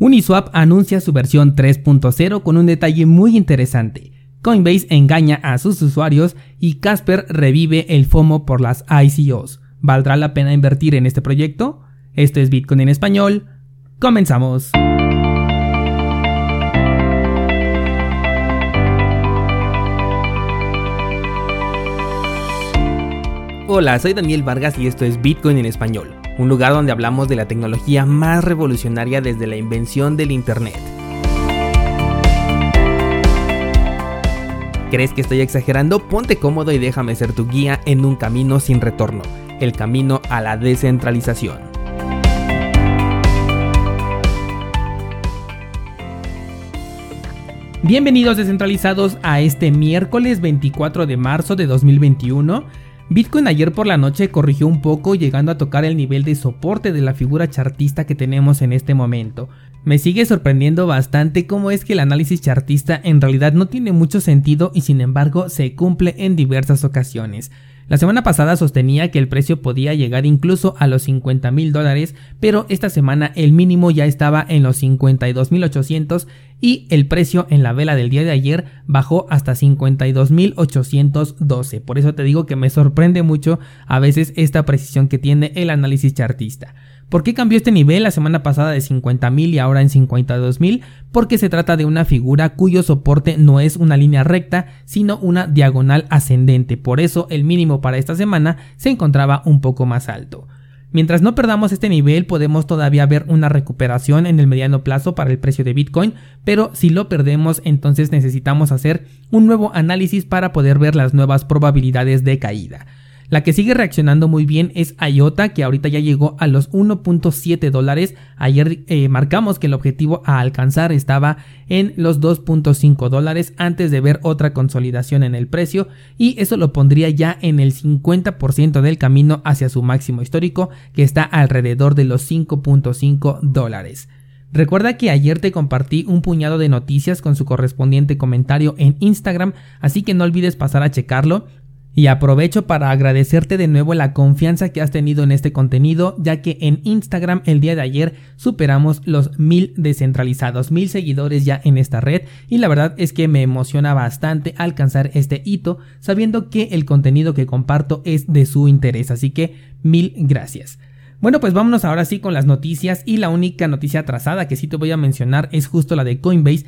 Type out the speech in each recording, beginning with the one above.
Uniswap anuncia su versión 3.0 con un detalle muy interesante. Coinbase engaña a sus usuarios y Casper revive el FOMO por las ICOs. ¿Valdrá la pena invertir en este proyecto? Esto es Bitcoin en español. Comenzamos. Hola, soy Daniel Vargas y esto es Bitcoin en español un lugar donde hablamos de la tecnología más revolucionaria desde la invención del Internet. ¿Crees que estoy exagerando? Ponte cómodo y déjame ser tu guía en un camino sin retorno, el camino a la descentralización. Bienvenidos descentralizados a este miércoles 24 de marzo de 2021 Bitcoin ayer por la noche corrigió un poco llegando a tocar el nivel de soporte de la figura chartista que tenemos en este momento. Me sigue sorprendiendo bastante cómo es que el análisis chartista en realidad no tiene mucho sentido y sin embargo se cumple en diversas ocasiones. La semana pasada sostenía que el precio podía llegar incluso a los 50 mil dólares, pero esta semana el mínimo ya estaba en los 52.800 y el precio en la vela del día de ayer bajó hasta 52.812. Por eso te digo que me sorprende mucho a veces esta precisión que tiene el análisis chartista. ¿Por qué cambió este nivel la semana pasada de 50.000 y ahora en 52.000? Porque se trata de una figura cuyo soporte no es una línea recta, sino una diagonal ascendente. Por eso el mínimo para esta semana se encontraba un poco más alto. Mientras no perdamos este nivel podemos todavía ver una recuperación en el mediano plazo para el precio de Bitcoin, pero si lo perdemos entonces necesitamos hacer un nuevo análisis para poder ver las nuevas probabilidades de caída. La que sigue reaccionando muy bien es IOTA, que ahorita ya llegó a los 1.7 dólares. Ayer eh, marcamos que el objetivo a alcanzar estaba en los 2.5 dólares antes de ver otra consolidación en el precio y eso lo pondría ya en el 50% del camino hacia su máximo histórico que está alrededor de los 5.5 dólares. Recuerda que ayer te compartí un puñado de noticias con su correspondiente comentario en Instagram, así que no olvides pasar a checarlo. Y aprovecho para agradecerte de nuevo la confianza que has tenido en este contenido, ya que en Instagram el día de ayer superamos los mil descentralizados, mil seguidores ya en esta red. Y la verdad es que me emociona bastante alcanzar este hito sabiendo que el contenido que comparto es de su interés, así que mil gracias. Bueno, pues vámonos ahora sí con las noticias. Y la única noticia atrasada que sí te voy a mencionar es justo la de Coinbase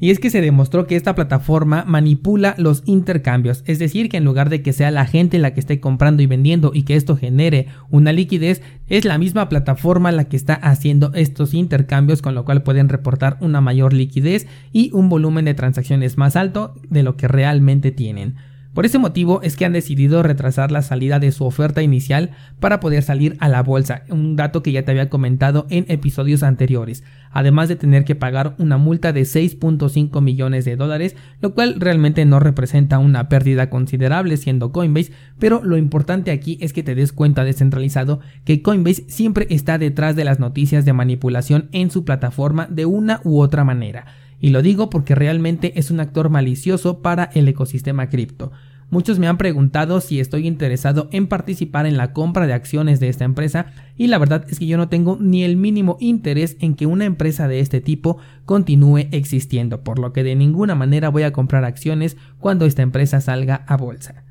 y es que se demostró que esta plataforma manipula los intercambios, es decir, que en lugar de que sea la gente la que esté comprando y vendiendo y que esto genere una liquidez, es la misma plataforma la que está haciendo estos intercambios, con lo cual pueden reportar una mayor liquidez y un volumen de transacciones más alto de lo que realmente tienen. Por ese motivo es que han decidido retrasar la salida de su oferta inicial para poder salir a la bolsa, un dato que ya te había comentado en episodios anteriores, además de tener que pagar una multa de 6.5 millones de dólares, lo cual realmente no representa una pérdida considerable siendo Coinbase, pero lo importante aquí es que te des cuenta descentralizado que Coinbase siempre está detrás de las noticias de manipulación en su plataforma de una u otra manera. Y lo digo porque realmente es un actor malicioso para el ecosistema cripto. Muchos me han preguntado si estoy interesado en participar en la compra de acciones de esta empresa y la verdad es que yo no tengo ni el mínimo interés en que una empresa de este tipo continúe existiendo, por lo que de ninguna manera voy a comprar acciones cuando esta empresa salga a bolsa.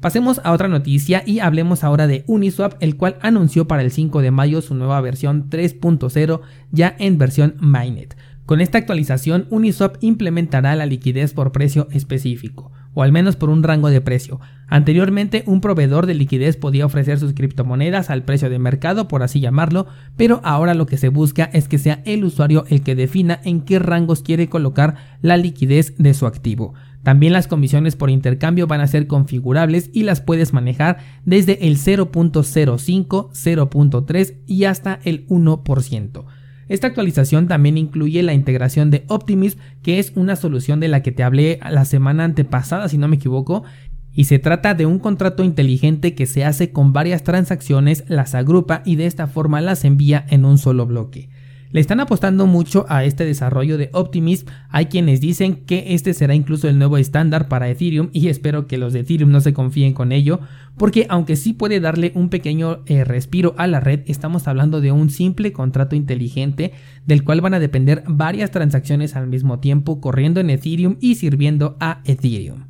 Pasemos a otra noticia y hablemos ahora de Uniswap, el cual anunció para el 5 de mayo su nueva versión 3.0 ya en versión Mainnet. Con esta actualización, Uniswap implementará la liquidez por precio específico, o al menos por un rango de precio. Anteriormente, un proveedor de liquidez podía ofrecer sus criptomonedas al precio de mercado, por así llamarlo, pero ahora lo que se busca es que sea el usuario el que defina en qué rangos quiere colocar la liquidez de su activo. También las comisiones por intercambio van a ser configurables y las puedes manejar desde el 0.05, 0.3 y hasta el 1%. Esta actualización también incluye la integración de Optimism, que es una solución de la que te hablé la semana antepasada, si no me equivoco, y se trata de un contrato inteligente que se hace con varias transacciones, las agrupa y de esta forma las envía en un solo bloque. Le están apostando mucho a este desarrollo de Optimism. Hay quienes dicen que este será incluso el nuevo estándar para Ethereum y espero que los de Ethereum no se confíen con ello, porque aunque sí puede darle un pequeño eh, respiro a la red, estamos hablando de un simple contrato inteligente del cual van a depender varias transacciones al mismo tiempo corriendo en Ethereum y sirviendo a Ethereum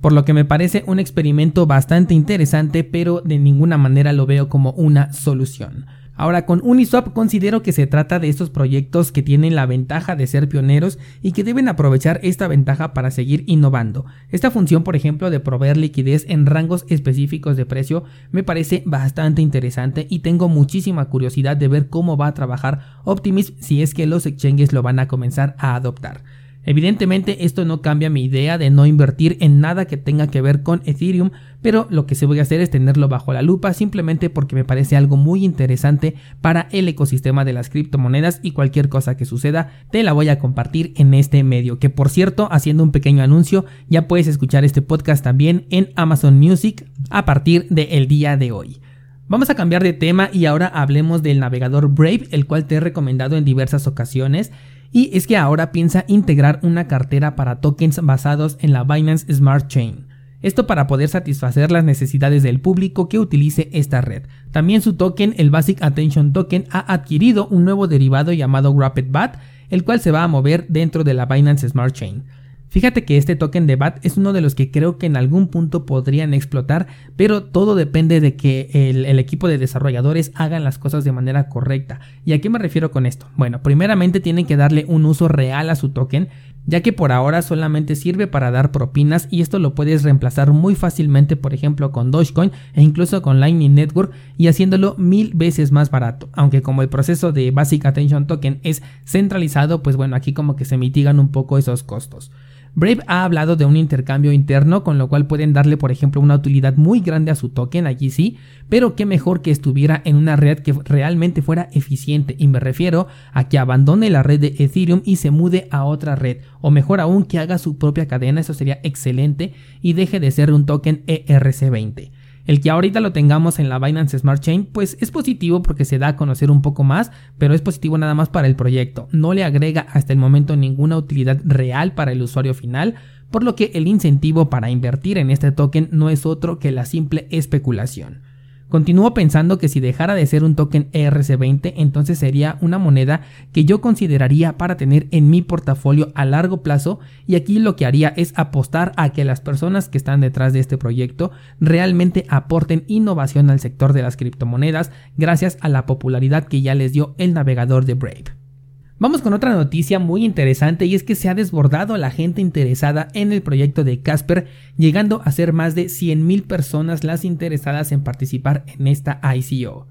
por lo que me parece un experimento bastante interesante, pero de ninguna manera lo veo como una solución. Ahora con Uniswap considero que se trata de estos proyectos que tienen la ventaja de ser pioneros y que deben aprovechar esta ventaja para seguir innovando. Esta función, por ejemplo, de proveer liquidez en rangos específicos de precio me parece bastante interesante y tengo muchísima curiosidad de ver cómo va a trabajar Optimism si es que los exchanges lo van a comenzar a adoptar. Evidentemente esto no cambia mi idea de no invertir en nada que tenga que ver con Ethereum, pero lo que se voy a hacer es tenerlo bajo la lupa simplemente porque me parece algo muy interesante para el ecosistema de las criptomonedas y cualquier cosa que suceda te la voy a compartir en este medio, que por cierto, haciendo un pequeño anuncio, ya puedes escuchar este podcast también en Amazon Music a partir del día de hoy. Vamos a cambiar de tema y ahora hablemos del navegador Brave, el cual te he recomendado en diversas ocasiones y es que ahora piensa integrar una cartera para tokens basados en la Binance Smart Chain. Esto para poder satisfacer las necesidades del público que utilice esta red. También su token, el Basic Attention Token, ha adquirido un nuevo derivado llamado Rapid BAT, el cual se va a mover dentro de la Binance Smart Chain. Fíjate que este token de BAT es uno de los que creo que en algún punto podrían explotar, pero todo depende de que el, equipo de desarrolladores hagan las cosas de manera correcta. ¿Y a qué me refiero con esto? Bueno, primeramente tienen que darle un uso real a su token, ya que por ahora solamente sirve para dar propinas y esto lo puedes reemplazar muy fácilmente por ejemplo con Dogecoin e incluso con Lightning Network y haciéndolo mil veces más barato aunque como el proceso de Basic Attention Token es centralizado pues bueno aquí como que se mitigan un poco esos costos Brave ha hablado de un intercambio interno, con lo cual pueden darle, por ejemplo, una utilidad muy grande a su token, allí sí, pero qué mejor que estuviera en una red que realmente fuera eficiente, y me refiero a que abandone la red de Ethereum y se mude a otra red, o mejor aún que haga su propia cadena, eso sería excelente, y deje de ser un token ERC20. El que ahorita lo tengamos en la Binance Smart Chain, pues es positivo porque se da a conocer un poco más, pero es positivo nada más para el proyecto. No le agrega hasta el momento ninguna utilidad real para el usuario final, por lo que el incentivo para invertir en este token no es otro que la simple especulación. Continúo pensando que si dejara de ser un token ERC20, entonces sería una moneda que yo consideraría para tener en mi portafolio a largo plazo y aquí lo que haría es apostar a que las personas que están detrás de este proyecto realmente aporten innovación al sector de las criptomonedas gracias a la popularidad que ya les dio el navegador de Brave. Vamos con otra noticia muy interesante y es que se ha desbordado la gente interesada en el proyecto de Casper, llegando a ser más de 100.000 personas las interesadas en participar en esta ICO.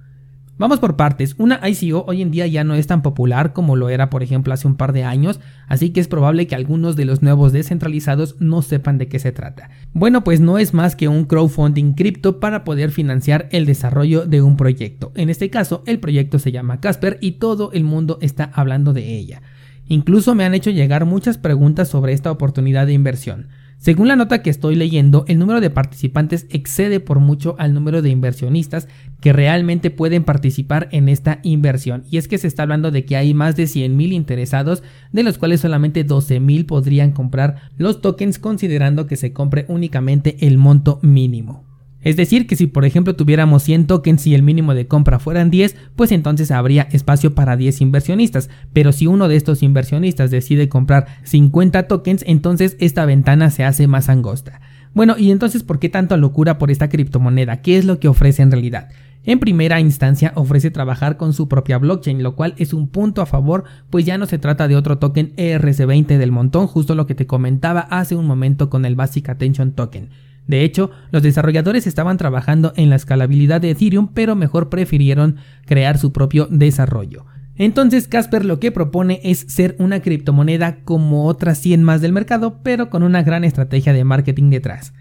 Vamos por partes, una ICO hoy en día ya no es tan popular como lo era por ejemplo hace un par de años, así que es probable que algunos de los nuevos descentralizados no sepan de qué se trata. Bueno, pues no es más que un crowdfunding cripto para poder financiar el desarrollo de un proyecto. En este caso, el proyecto se llama Casper y todo el mundo está hablando de ella. Incluso me han hecho llegar muchas preguntas sobre esta oportunidad de inversión. Según la nota que estoy leyendo, el número de participantes excede por mucho al número de inversionistas que realmente pueden participar en esta inversión. Y es que se está hablando de que hay más de 100.000 interesados, de los cuales solamente 12.000 podrían comprar los tokens considerando que se compre únicamente el monto mínimo. Es decir, que si por ejemplo tuviéramos 100 tokens y el mínimo de compra fueran 10, pues entonces habría espacio para 10 inversionistas. Pero si uno de estos inversionistas decide comprar 50 tokens, entonces esta ventana se hace más angosta. Bueno, y entonces, ¿por qué tanta locura por esta criptomoneda? ¿Qué es lo que ofrece en realidad? En primera instancia ofrece trabajar con su propia blockchain, lo cual es un punto a favor, pues ya no se trata de otro token ERC20 del montón, justo lo que te comentaba hace un momento con el Basic Attention Token. De hecho, los desarrolladores estaban trabajando en la escalabilidad de Ethereum, pero mejor prefirieron crear su propio desarrollo. Entonces Casper lo que propone es ser una criptomoneda como otras 100 más del mercado, pero con una gran estrategia de marketing detrás.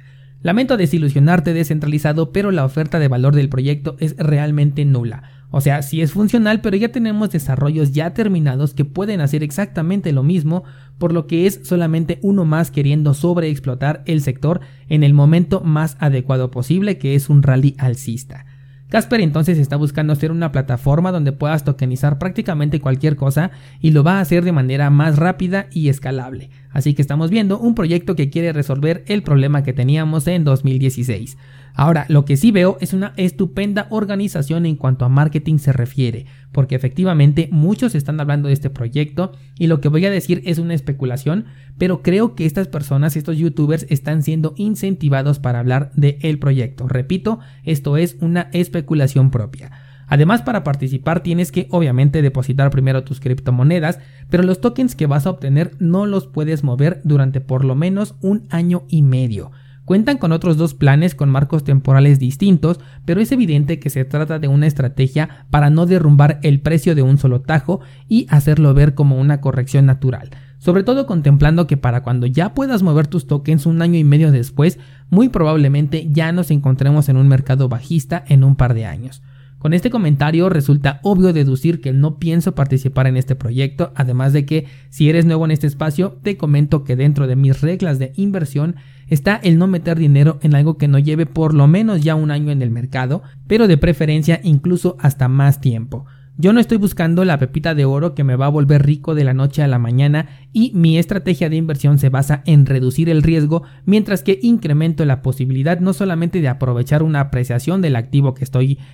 Lamento desilusionarte descentralizado, pero la oferta de valor del proyecto es realmente nula. O sea, sí es funcional, pero ya tenemos desarrollos ya terminados que pueden hacer exactamente lo mismo, por lo que es solamente uno más queriendo sobreexplotar el sector en el momento más adecuado posible, que es un rally alcista. Casper entonces está buscando ser una plataforma donde puedas tokenizar prácticamente cualquier cosa y lo va a hacer de manera más rápida y escalable. Así que estamos viendo un proyecto que quiere resolver el problema que teníamos en 2016. Ahora, lo que sí veo es una estupenda organización en cuanto a marketing se refiere, porque efectivamente muchos están hablando de este proyecto y lo que voy a decir es una especulación, pero creo que estas personas, estos youtubers, están siendo incentivados para hablar del proyecto. Repito, esto es una especulación propia. Además, para participar tienes que obviamente depositar primero tus criptomonedas, pero los tokens que vas a obtener no los puedes mover durante por lo menos un año y medio. Cuentan con otros dos planes con marcos temporales distintos, pero es evidente que se trata de una estrategia para no derrumbar el precio de un solo tajo y hacerlo ver como una corrección natural. Sobre todo contemplando que para cuando ya puedas mover tus tokens un año y medio después, muy probablemente ya nos encontremos en un mercado bajista en un par de años. Con este comentario resulta obvio deducir que no pienso participar en este proyecto, además de que si eres nuevo en este espacio, te comento que dentro de mis reglas de inversión está el no meter dinero en algo que no lleve por lo menos ya un año en el mercado, pero de preferencia incluso hasta más tiempo. Yo no estoy buscando la pepita de oro que me va a volver rico de la noche a la mañana y mi estrategia de inversión se basa en reducir el riesgo mientras que incremento la posibilidad no solamente de aprovechar una apreciación del activo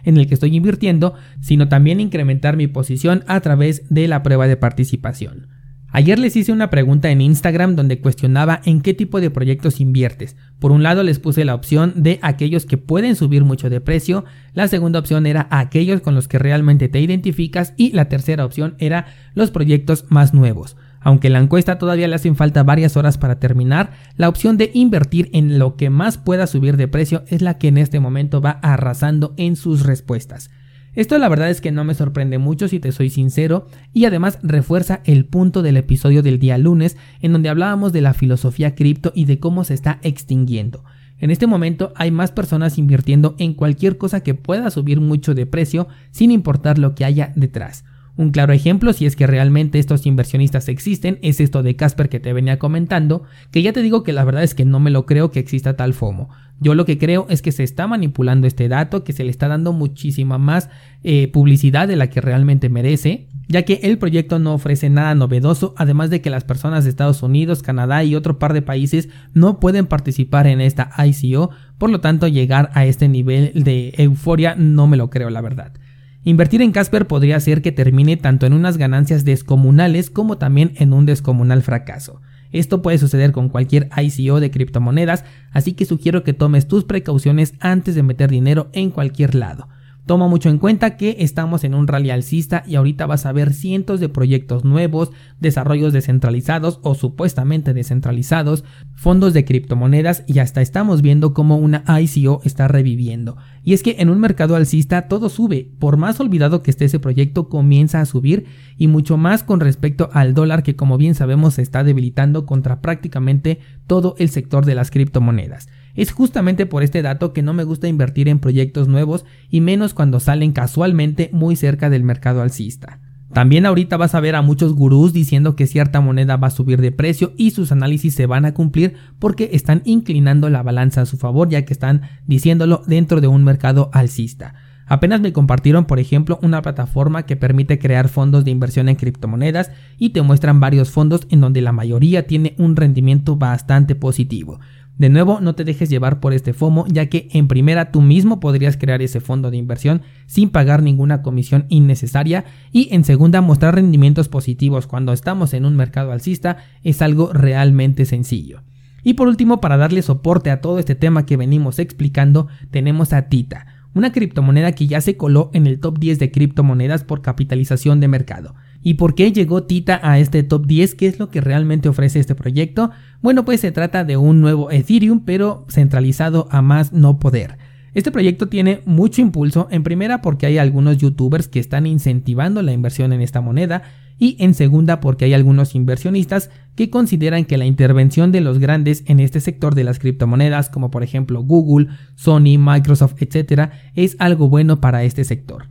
en el que estoy invirtiendo, sino también incrementar mi posición a través de la prueba de participación. Ayer les hice una pregunta en Instagram donde cuestionaba en qué tipo de proyectos inviertes. Por un lado les puse la opción de aquellos que pueden subir mucho de precio, la segunda opción era aquellos con los que realmente te identificas y la tercera opción era los proyectos más nuevos. Aunque la encuesta todavía le hacen falta varias horas para terminar, la opción de invertir en lo que más pueda subir de precio es la que en este momento va arrasando en sus respuestas. Esto la verdad es que no me sorprende mucho si te soy sincero y además refuerza el punto del episodio del día lunes en donde hablábamos de la filosofía cripto y de cómo se está extinguiendo. En este momento hay más personas invirtiendo en cualquier cosa que pueda subir mucho de precio sin importar lo que haya detrás. Un claro ejemplo, si es que realmente estos inversionistas existen, es esto de Casper que te venía comentando, que ya te digo que la verdad es que no me lo creo que exista tal FOMO. Yo lo que creo es que se está manipulando este dato, que se le está dando muchísima más eh, publicidad de la que realmente merece, ya que el proyecto no ofrece nada novedoso, además de que las personas de Estados Unidos, Canadá y otro par de países no pueden participar en esta ICO, por lo tanto llegar a este nivel de euforia no me lo creo la verdad. Invertir en Casper podría hacer que termine tanto en unas ganancias descomunales como también en un descomunal fracaso. Esto puede suceder con cualquier ICO de criptomonedas, así que sugiero que tomes tus precauciones antes de meter dinero en cualquier lado. Toma mucho en cuenta que estamos en un rally alcista y ahorita vas a ver cientos de proyectos nuevos, desarrollos descentralizados o supuestamente descentralizados, fondos de criptomonedas y hasta estamos viendo cómo una ICO está reviviendo. Y es que en un mercado alcista todo sube, por más olvidado que esté ese proyecto comienza a subir y mucho más con respecto al dólar que como bien sabemos se está debilitando contra prácticamente todo el sector de las criptomonedas. Es justamente por este dato que no me gusta invertir en proyectos nuevos y menos cuando salen casualmente muy cerca del mercado alcista. También ahorita vas a ver a muchos gurús diciendo que cierta moneda va a subir de precio y sus análisis se van a cumplir porque están inclinando la balanza a su favor ya que están diciéndolo dentro de un mercado alcista. Apenas me compartieron, por ejemplo, una plataforma que permite crear fondos de inversión en criptomonedas y te muestran varios fondos en donde la mayoría tiene un rendimiento bastante positivo. De nuevo, no te dejes llevar por este FOMO, ya que en primera tú mismo podrías crear ese fondo de inversión sin pagar ninguna comisión innecesaria y en segunda mostrar rendimientos positivos cuando estamos en un mercado alcista es algo realmente sencillo. Y por último, para darle soporte a todo este tema que venimos explicando, tenemos a Tita, una criptomoneda que ya se coló en el top 10 de criptomonedas por capitalización de mercado. ¿Y por qué llegó Tita a este top 10? ¿Qué es lo que realmente ofrece este proyecto? Bueno, pues se trata de un nuevo Ethereum, pero centralizado a más no poder. Este proyecto tiene mucho impulso, en primera porque hay algunos youtubers que están incentivando la inversión en esta moneda y en segunda porque hay algunos inversionistas que consideran que la intervención de los grandes en este sector de las criptomonedas como por ejemplo Google, Sony, Microsoft, etc. es algo bueno para este sector.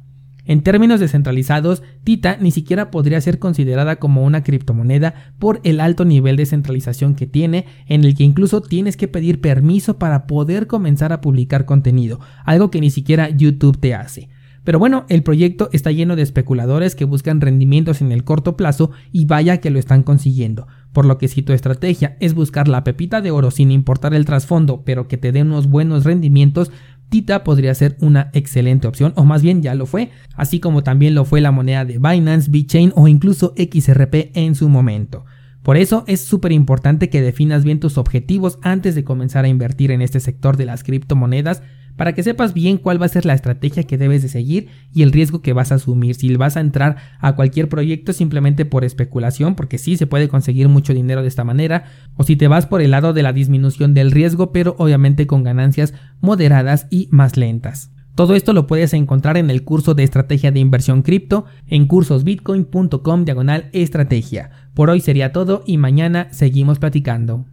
En términos descentralizados, Tita ni siquiera podría ser considerada como una criptomoneda por el alto nivel de centralización que tiene, en el que incluso tienes que pedir permiso para poder comenzar a publicar contenido, algo que ni siquiera YouTube te hace. Pero bueno, el proyecto está lleno de especuladores que buscan rendimientos en el corto plazo y vaya que lo están consiguiendo. Por lo que si tu estrategia es buscar la pepita de oro sin importar el trasfondo, pero que te dé unos buenos rendimientos, Tita podría ser una excelente opción, o más bien ya lo fue, así como también lo fue la moneda de Binance, BitChain o incluso XRP en su momento. Por eso es súper importante que definas bien tus objetivos antes de comenzar a invertir en este sector de las criptomonedas para que sepas bien cuál va a ser la estrategia que debes de seguir y el riesgo que vas a asumir. Si vas a entrar a cualquier proyecto simplemente por especulación, porque sí se puede conseguir mucho dinero de esta manera, o si te vas por el lado de la disminución del riesgo, pero obviamente con ganancias moderadas y más lentas. Todo esto lo puedes encontrar en el curso de estrategia de inversión cripto en cursosbitcoin.com diagonal estrategia. Por hoy sería todo y mañana seguimos platicando.